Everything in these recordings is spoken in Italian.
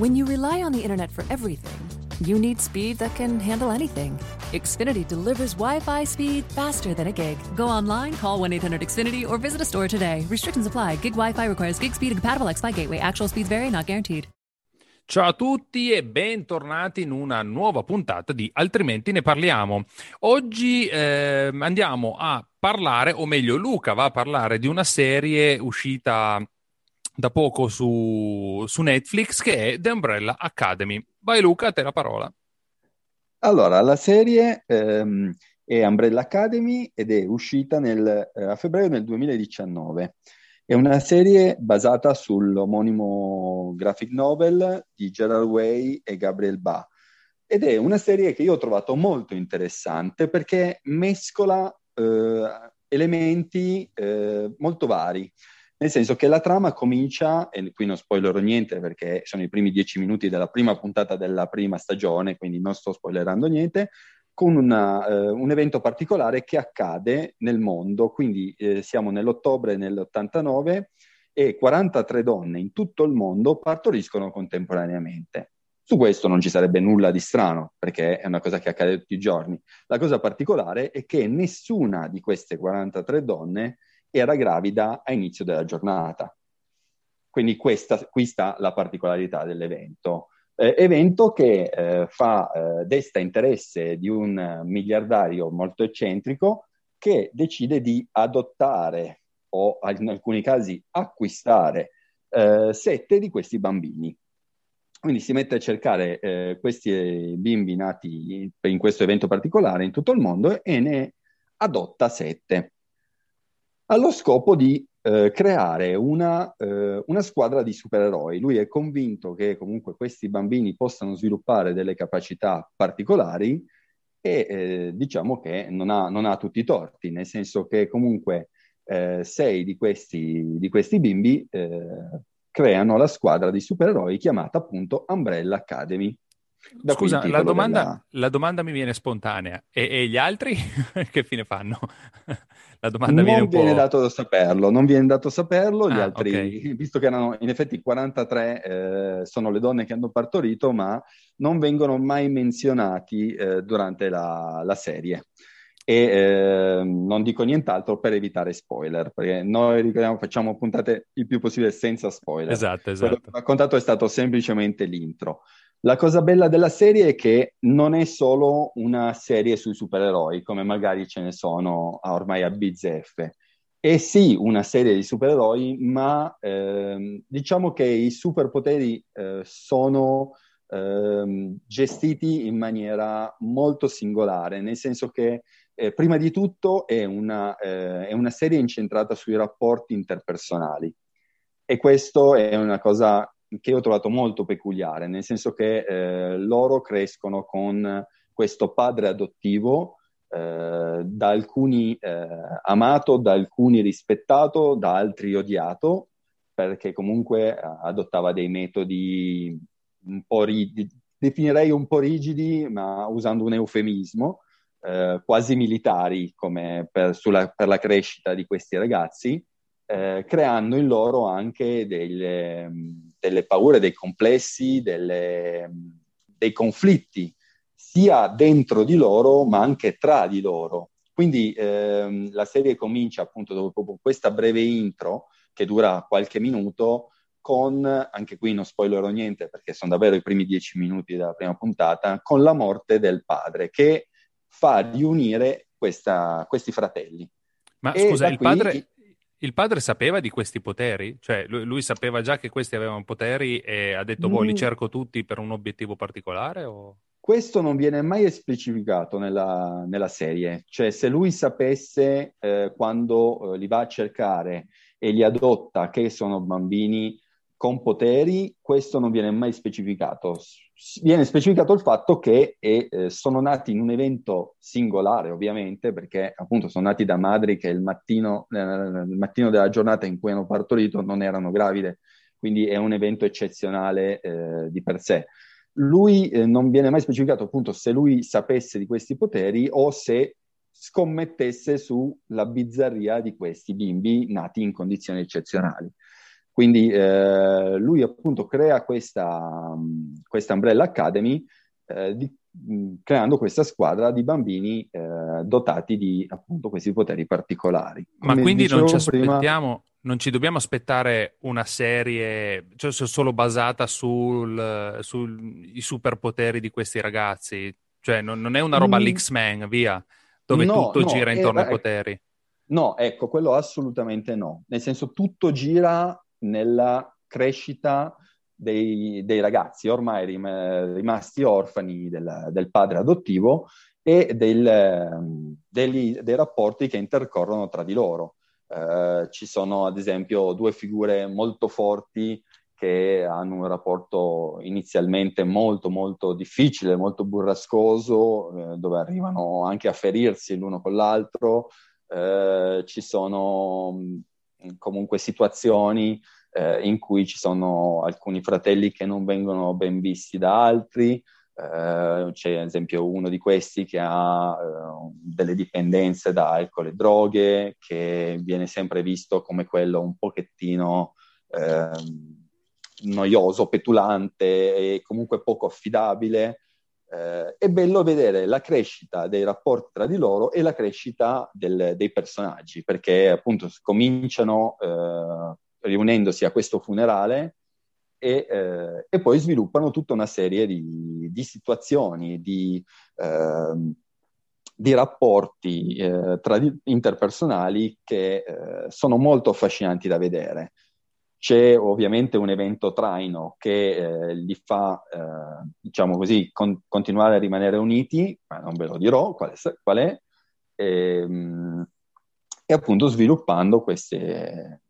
When you rely on the internet for everything, you need speed that can handle anything. Xfinity delivers Wi Fi speed faster than a gig. Go online, call 1 800 Xfinity, or visit a store today. Restrictions apply. Gig Wi Fi requires gig speed and compatible X Fi gateway. Actual speeds vary, not guaranteed. Ciao a tutti e bentornati in una nuova puntata di Altrimenti ne parliamo. Oggi eh, andiamo a parlare, o meglio Luca va a parlare di una serie uscita da poco su, su Netflix che è The Umbrella Academy. Vai Luca, a te la parola. Allora, la serie ehm, è Umbrella Academy ed è uscita nel, eh, a febbraio del 2019. È una serie basata sull'omonimo graphic novel di Gerald Way e Gabriel Ba. Ed è una serie che io ho trovato molto interessante perché mescola eh, elementi eh, molto vari. Nel senso che la trama comincia, e qui non spoilerò niente perché sono i primi dieci minuti della prima puntata della prima stagione, quindi non sto spoilerando niente, con una, eh, un evento particolare che accade nel mondo. Quindi eh, siamo nell'ottobre dell'89 e 43 donne in tutto il mondo partoriscono contemporaneamente. Su questo non ci sarebbe nulla di strano, perché è una cosa che accade tutti i giorni. La cosa particolare è che nessuna di queste 43 donne era gravida a inizio della giornata. Quindi questa, qui sta la particolarità dell'evento. Eh, evento che eh, fa, eh, desta interesse di un miliardario molto eccentrico che decide di adottare o in alcuni casi acquistare eh, sette di questi bambini. Quindi si mette a cercare eh, questi bimbi nati in questo evento particolare in tutto il mondo e ne adotta sette allo scopo di eh, creare una, eh, una, squadra di supereroi. Lui è convinto che comunque questi bambini possano sviluppare delle capacità particolari e eh, diciamo che non ha, non ha, tutti i torti, nel senso che comunque eh, sei di questi, di questi bimbi eh, creano la squadra di supereroi chiamata appunto Umbrella Academy. Da Scusa, la domanda, della... la domanda, mi viene spontanea. E, e gli altri che fine fanno? La domanda non viene, viene dato saperlo, non viene dato saperlo. Gli ah, altri, okay. visto che erano in effetti 43 eh, sono le donne che hanno partorito, ma non vengono mai menzionati eh, durante la, la, serie. E eh, non dico nient'altro per evitare spoiler, perché noi ricordiamo, facciamo puntate il più possibile senza spoiler. Esatto, esatto. Quello che ho raccontato è stato semplicemente l'intro. La cosa bella della serie è che non è solo una serie sui supereroi, come magari ce ne sono ormai a bizzeffe. È sì una serie di supereroi, ma ehm, diciamo che i superpoteri eh, sono ehm, gestiti in maniera molto singolare, nel senso che eh, prima di tutto è una, eh, è una serie incentrata sui rapporti interpersonali e questo è una cosa che ho trovato molto peculiare, nel senso che eh, loro crescono con questo padre adottivo eh, da alcuni eh, amato, da alcuni rispettato, da altri odiato, perché comunque eh, adottava dei metodi un po' rigidi, definirei un po' rigidi, ma usando un eufemismo, eh, quasi militari per, sulla, per la crescita di questi ragazzi eh, creando in loro anche delle, delle paure, dei complessi, delle, dei conflitti, sia dentro di loro ma anche tra di loro. Quindi ehm, la serie comincia appunto dopo questa breve intro che dura qualche minuto con, anche qui non spoilerò niente perché sono davvero i primi dieci minuti della prima puntata, con la morte del padre che fa riunire questa, questi fratelli. Ma e scusa, il, padre, il padre sapeva di questi poteri? Cioè, lui, lui, sapeva già che questi avevano poteri e ha detto, boh, li mm. cerco tutti per un obiettivo particolare? O... Questo non viene mai esplicitato nella, nella serie. Cioè, se lui sapesse eh, quando eh, li va a cercare e li adotta che sono bambini con poteri, questo non viene mai specificato. Viene specificato il fatto che eh, sono nati in un evento singolare, ovviamente, perché appunto sono nati da madri che il mattino, eh, il mattino della giornata in cui hanno partorito non erano gravide, quindi è un evento eccezionale eh, di per sé. Lui eh, non viene mai specificato appunto se lui sapesse di questi poteri o se scommettesse sulla bizzarria di questi bimbi nati in condizioni eccezionali. Quindi eh, lui appunto crea questa, questa Umbrella Academy eh, di, creando questa squadra di bambini eh, dotati di appunto questi poteri particolari. Come Ma quindi non ci aspettiamo, prima... non ci dobbiamo aspettare una serie cioè, solo basata sui superpoteri di questi ragazzi? Cioè non, non è una roba mm. all'X-Men, via, dove no, tutto no, gira intorno eh, ai poteri. No, ecco, quello assolutamente no. Nel senso, tutto gira nella crescita dei, dei ragazzi ormai rim- rimasti orfani del, del, padre adottivo e del, degli, dei rapporti che intercorrono tra di loro. Eh, ci sono ad esempio due figure molto forti che hanno un rapporto inizialmente molto molto difficile, molto burrascoso, eh, dove arrivano anche a ferirsi l'uno con l'altro. Eh, ci sono comunque situazioni eh, in cui ci sono alcuni fratelli che non vengono ben visti da altri. Uh, c'è ad esempio uno di questi che ha uh, delle dipendenze da alcol e droghe, che viene sempre visto come quello un pochettino uh, noioso, petulante e comunque poco affidabile. È bello vedere la crescita dei rapporti tra di loro e la crescita del, dei personaggi, perché appunto cominciano riunendosi a questo funerale e, eh, e, poi sviluppano tutta una serie di, di situazioni, di, eh, di rapporti eh, tra, interpersonali che eh, sono molto affascinanti da vedere. C'è ovviamente un evento traino che eh, li fa, eh, diciamo così, con, continuare a rimanere uniti, ma non ve lo dirò qual è, qual è e, ehm, e appunto sviluppando queste,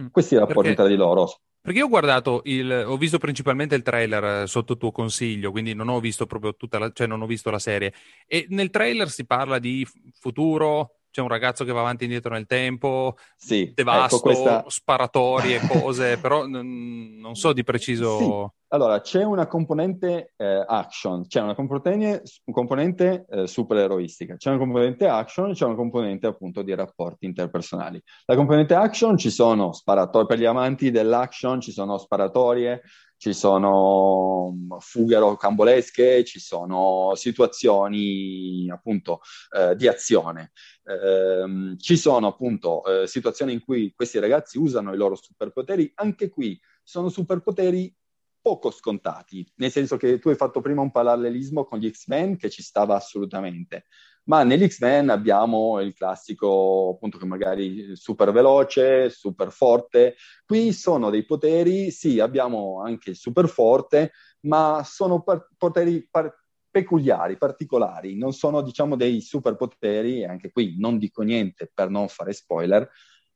Mm. questi rapporti perché, tra di loro. Perché io ho guardato il, ho visto principalmente il trailer eh, sotto tuo consiglio, quindi non ho visto proprio tutta la, cioè non ho visto la serie. E nel trailer si parla di futuro, c'è un ragazzo che va avanti e indietro nel tempo, sì, devasto, ecco questa... sparatorie, cose, però n- non so di preciso. Sì. Allora, c'è una componente eh, action, c'è una componente, componente eh, supereroistica, c'è una componente action, c'è una componente appunto di rapporti interpersonali. La componente action ci sono sparatorie per gli amanti dell'action, ci sono sparatorie, ci sono mm, fughe rocambolesche, ci sono situazioni appunto eh, di azione. Eh, ci sono appunto eh, situazioni in cui questi ragazzi usano i loro superpoteri, anche qui sono superpoteri poco scontati, nel senso che tu hai fatto prima un parallelismo con gli X-Men che ci stava assolutamente, ma negli X-Men abbiamo il classico appunto che magari super veloce, super forte, qui sono dei poteri, sì abbiamo anche il super forte, ma sono par- poteri par- peculiari, particolari, non sono diciamo dei superpoteri, anche qui non dico niente per non fare spoiler,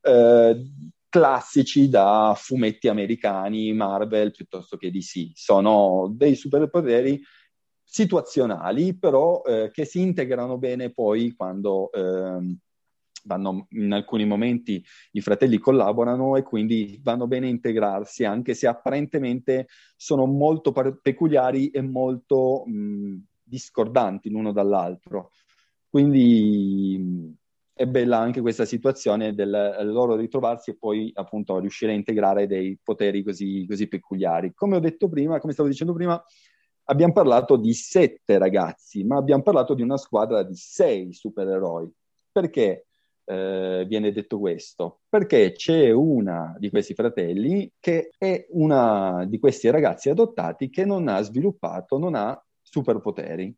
eh, classici da fumetti americani, Marvel piuttosto che DC. Sono dei superpoteri situazionali, però eh, che si integrano bene poi quando eh, vanno, in alcuni momenti i fratelli collaborano e quindi vanno bene integrarsi, anche se apparentemente sono molto par- peculiari e molto mh, discordanti l'uno dall'altro. Quindi è bella anche questa situazione del loro ritrovarsi e poi appunto riuscire a integrare dei poteri così, così peculiari. Come ho detto prima, come stavo dicendo prima, abbiamo parlato di sette ragazzi, ma abbiamo parlato di una squadra di sei supereroi. Perché eh, viene detto questo? Perché c'è una di questi fratelli che è una di questi ragazzi adottati che non ha sviluppato, non ha superpoteri.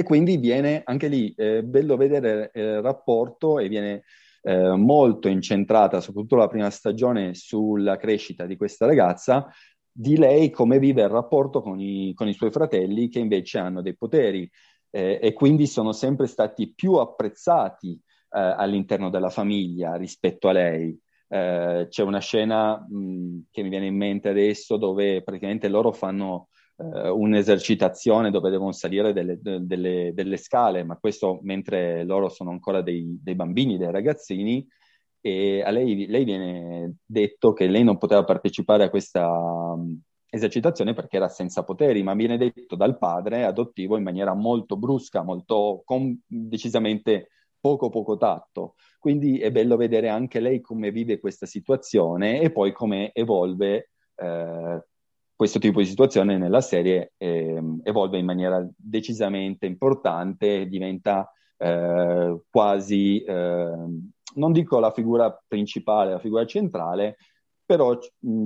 E quindi viene anche lì eh, bello vedere eh, il rapporto e viene eh, molto incentrata, soprattutto la prima stagione, sulla crescita di questa ragazza, di lei come vive il rapporto con i, con i suoi fratelli che invece hanno dei poteri eh, e quindi sono sempre stati più apprezzati eh, all'interno della famiglia rispetto a lei. Eh, c'è una scena mh, che mi viene in mente adesso dove praticamente loro fanno un'esercitazione dove devono salire delle, delle, delle, scale, ma questo mentre loro sono ancora dei, dei bambini, dei ragazzini, e a lei, lei, viene detto che lei non poteva partecipare a questa um, esercitazione perché era senza poteri, ma viene detto dal padre adottivo in maniera molto brusca, molto com- decisamente poco poco tatto. Quindi è bello vedere anche lei come vive questa situazione e poi come evolve eh, questo tipo di situazione nella serie, eh, evolve in maniera decisamente importante, diventa eh, quasi, ehm, non dico la figura principale, la figura centrale, però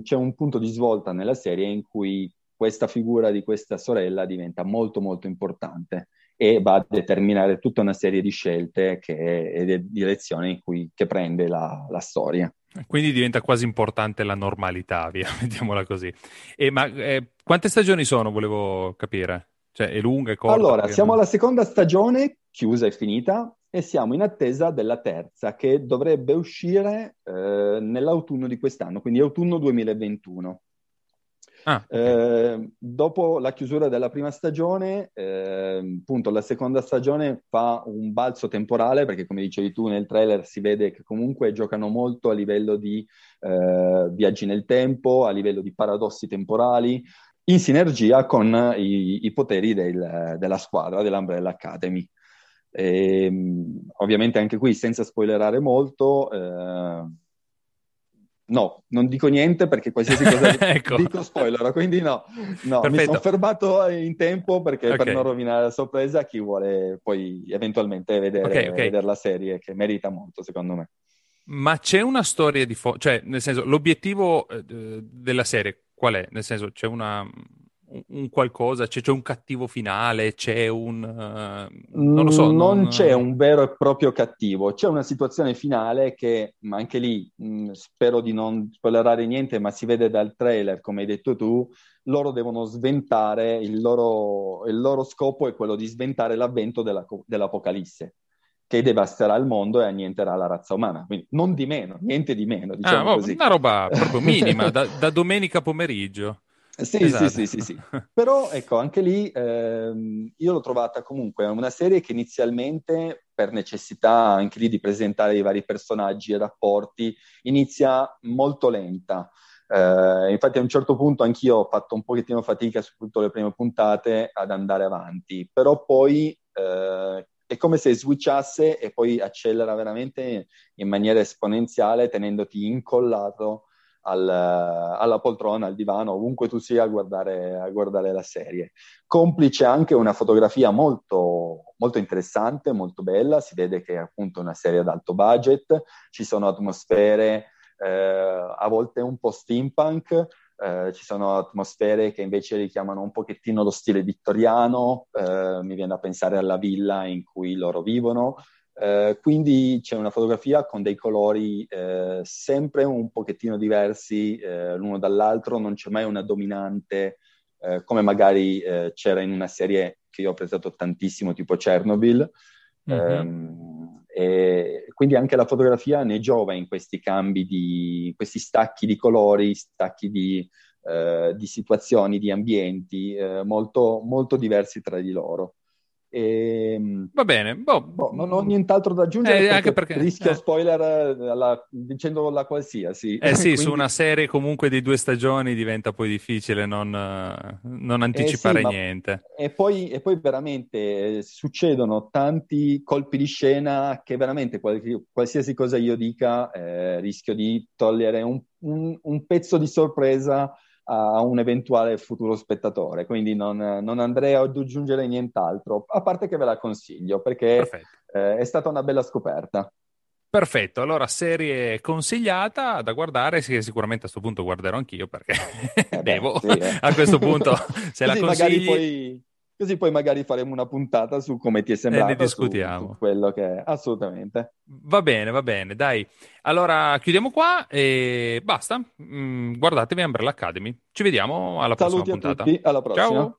c'è un punto di svolta nella serie in cui questa figura di questa sorella diventa molto molto importante e va a determinare tutta una serie di scelte che, e di cui, che prende la, la storia. Quindi diventa quasi importante la normalità, via, mettiamola così. E, ma eh, quante stagioni sono, volevo capire? Cioè, è lunga, è corta? Allora, siamo alla seconda stagione, chiusa e finita, e siamo in attesa della terza, che dovrebbe uscire eh, nell'autunno di quest'anno, quindi autunno 2021. Ah, okay. eh, dopo la chiusura della prima stagione, eh, appunto, la seconda stagione fa un balzo temporale perché, come dicevi tu, nel trailer si vede che comunque giocano molto a livello di eh, viaggi nel tempo, a livello di paradossi temporali, in sinergia con i, i poteri del, della squadra dell'Umbrella Academy. E, ehm, ovviamente anche qui, senza spoilerare molto, eh, No, non dico niente perché qualsiasi cosa ecco. dico spoiler, quindi no, no mi sono fermato in tempo perché okay. per non rovinare la sorpresa a chi vuole poi eventualmente vedere, okay, okay. vedere la serie che merita molto secondo me. Ma c'è una storia di fondo, cioè nel senso l'obiettivo eh, della serie qual è? Nel senso c'è una, un qualcosa, c'è, c'è, un cattivo finale, c'è un... Uh, non lo so. Non, non, c'è un vero e proprio cattivo, c'è una situazione finale che, ma anche lì, mh, spero di non spoilerare niente, ma si vede dal trailer, come hai detto tu, loro devono sventare, il loro, il loro scopo è quello di sventare l'avvento della, dell'Apocalisse che devasterà il mondo e annienterà la razza umana. Quindi non di meno, niente di meno, diciamo ah, così. Una roba proprio minima, da, da domenica pomeriggio. Sì, esatto. sì, sì, sì, sì, Però ecco, anche lì ehm, io l'ho trovata comunque una serie che inizialmente, per necessità anche lì di presentare i vari personaggi e rapporti, inizia molto lenta. Eh, infatti a un certo punto anch'io ho fatto un pochettino fatica, soprattutto le prime puntate, ad andare avanti. Però poi eh, è come se switchasse e poi accelera veramente in maniera esponenziale, tenendoti incollato al, alla poltrona, al divano, ovunque tu sia a guardare, a guardare la serie. Complice anche una fotografia molto, molto interessante, molto bella, si vede che è appunto una serie ad alto budget, ci sono atmosfere eh, a volte un po' steampunk, eh, ci sono atmosfere che invece richiamano un pochettino lo stile vittoriano, eh, mi viene a pensare alla villa in cui loro vivono, eh, quindi c'è una fotografia con dei colori eh, sempre un pochettino diversi eh, l'uno dall'altro, non c'è mai una dominante eh, come magari eh, c'era in una serie che io ho apprezzato tantissimo, tipo Chernobyl. Mm-hmm. e quindi anche la fotografia ne giova in questi cambi di questi stacchi di colori, stacchi di, di situazioni, di ambienti molto, molto diversi tra di loro. E, ehm, Va bene, boh, boh, non ho nient'altro da aggiungere eh, perché, perché rischio eh. spoiler eh, alla, dicendo la qualsiasi. Eh sì, Quindi... su una serie comunque di due stagioni diventa poi difficile non, eh, non anticipare eh sì, niente. E poi, e poi, veramente succedono tanti colpi di scena che veramente qualsiasi cosa io dica rischio di togliere un, un, un pezzo di sorpresa a un eventuale futuro spettatore, quindi non, non, andrei ad aggiungere nient'altro, a parte che ve la consiglio perché eh, è stata una bella scoperta. Perfetto, allora serie consigliata da guardare, sì, sicuramente a questo punto guarderò anch'io perché eh devo, sì, eh. a questo punto se la consigli... Poi Così poi magari faremo una puntata su come ti è sembrato. E ne discutiamo. Su, su quello che è, assolutamente. Va bene, va bene, dai. Allora chiudiamo qua e basta. Mm, guardatevi Umbrella Academy. Ci vediamo alla Saluti prossima puntata. Tutti, alla prossima. Ciao.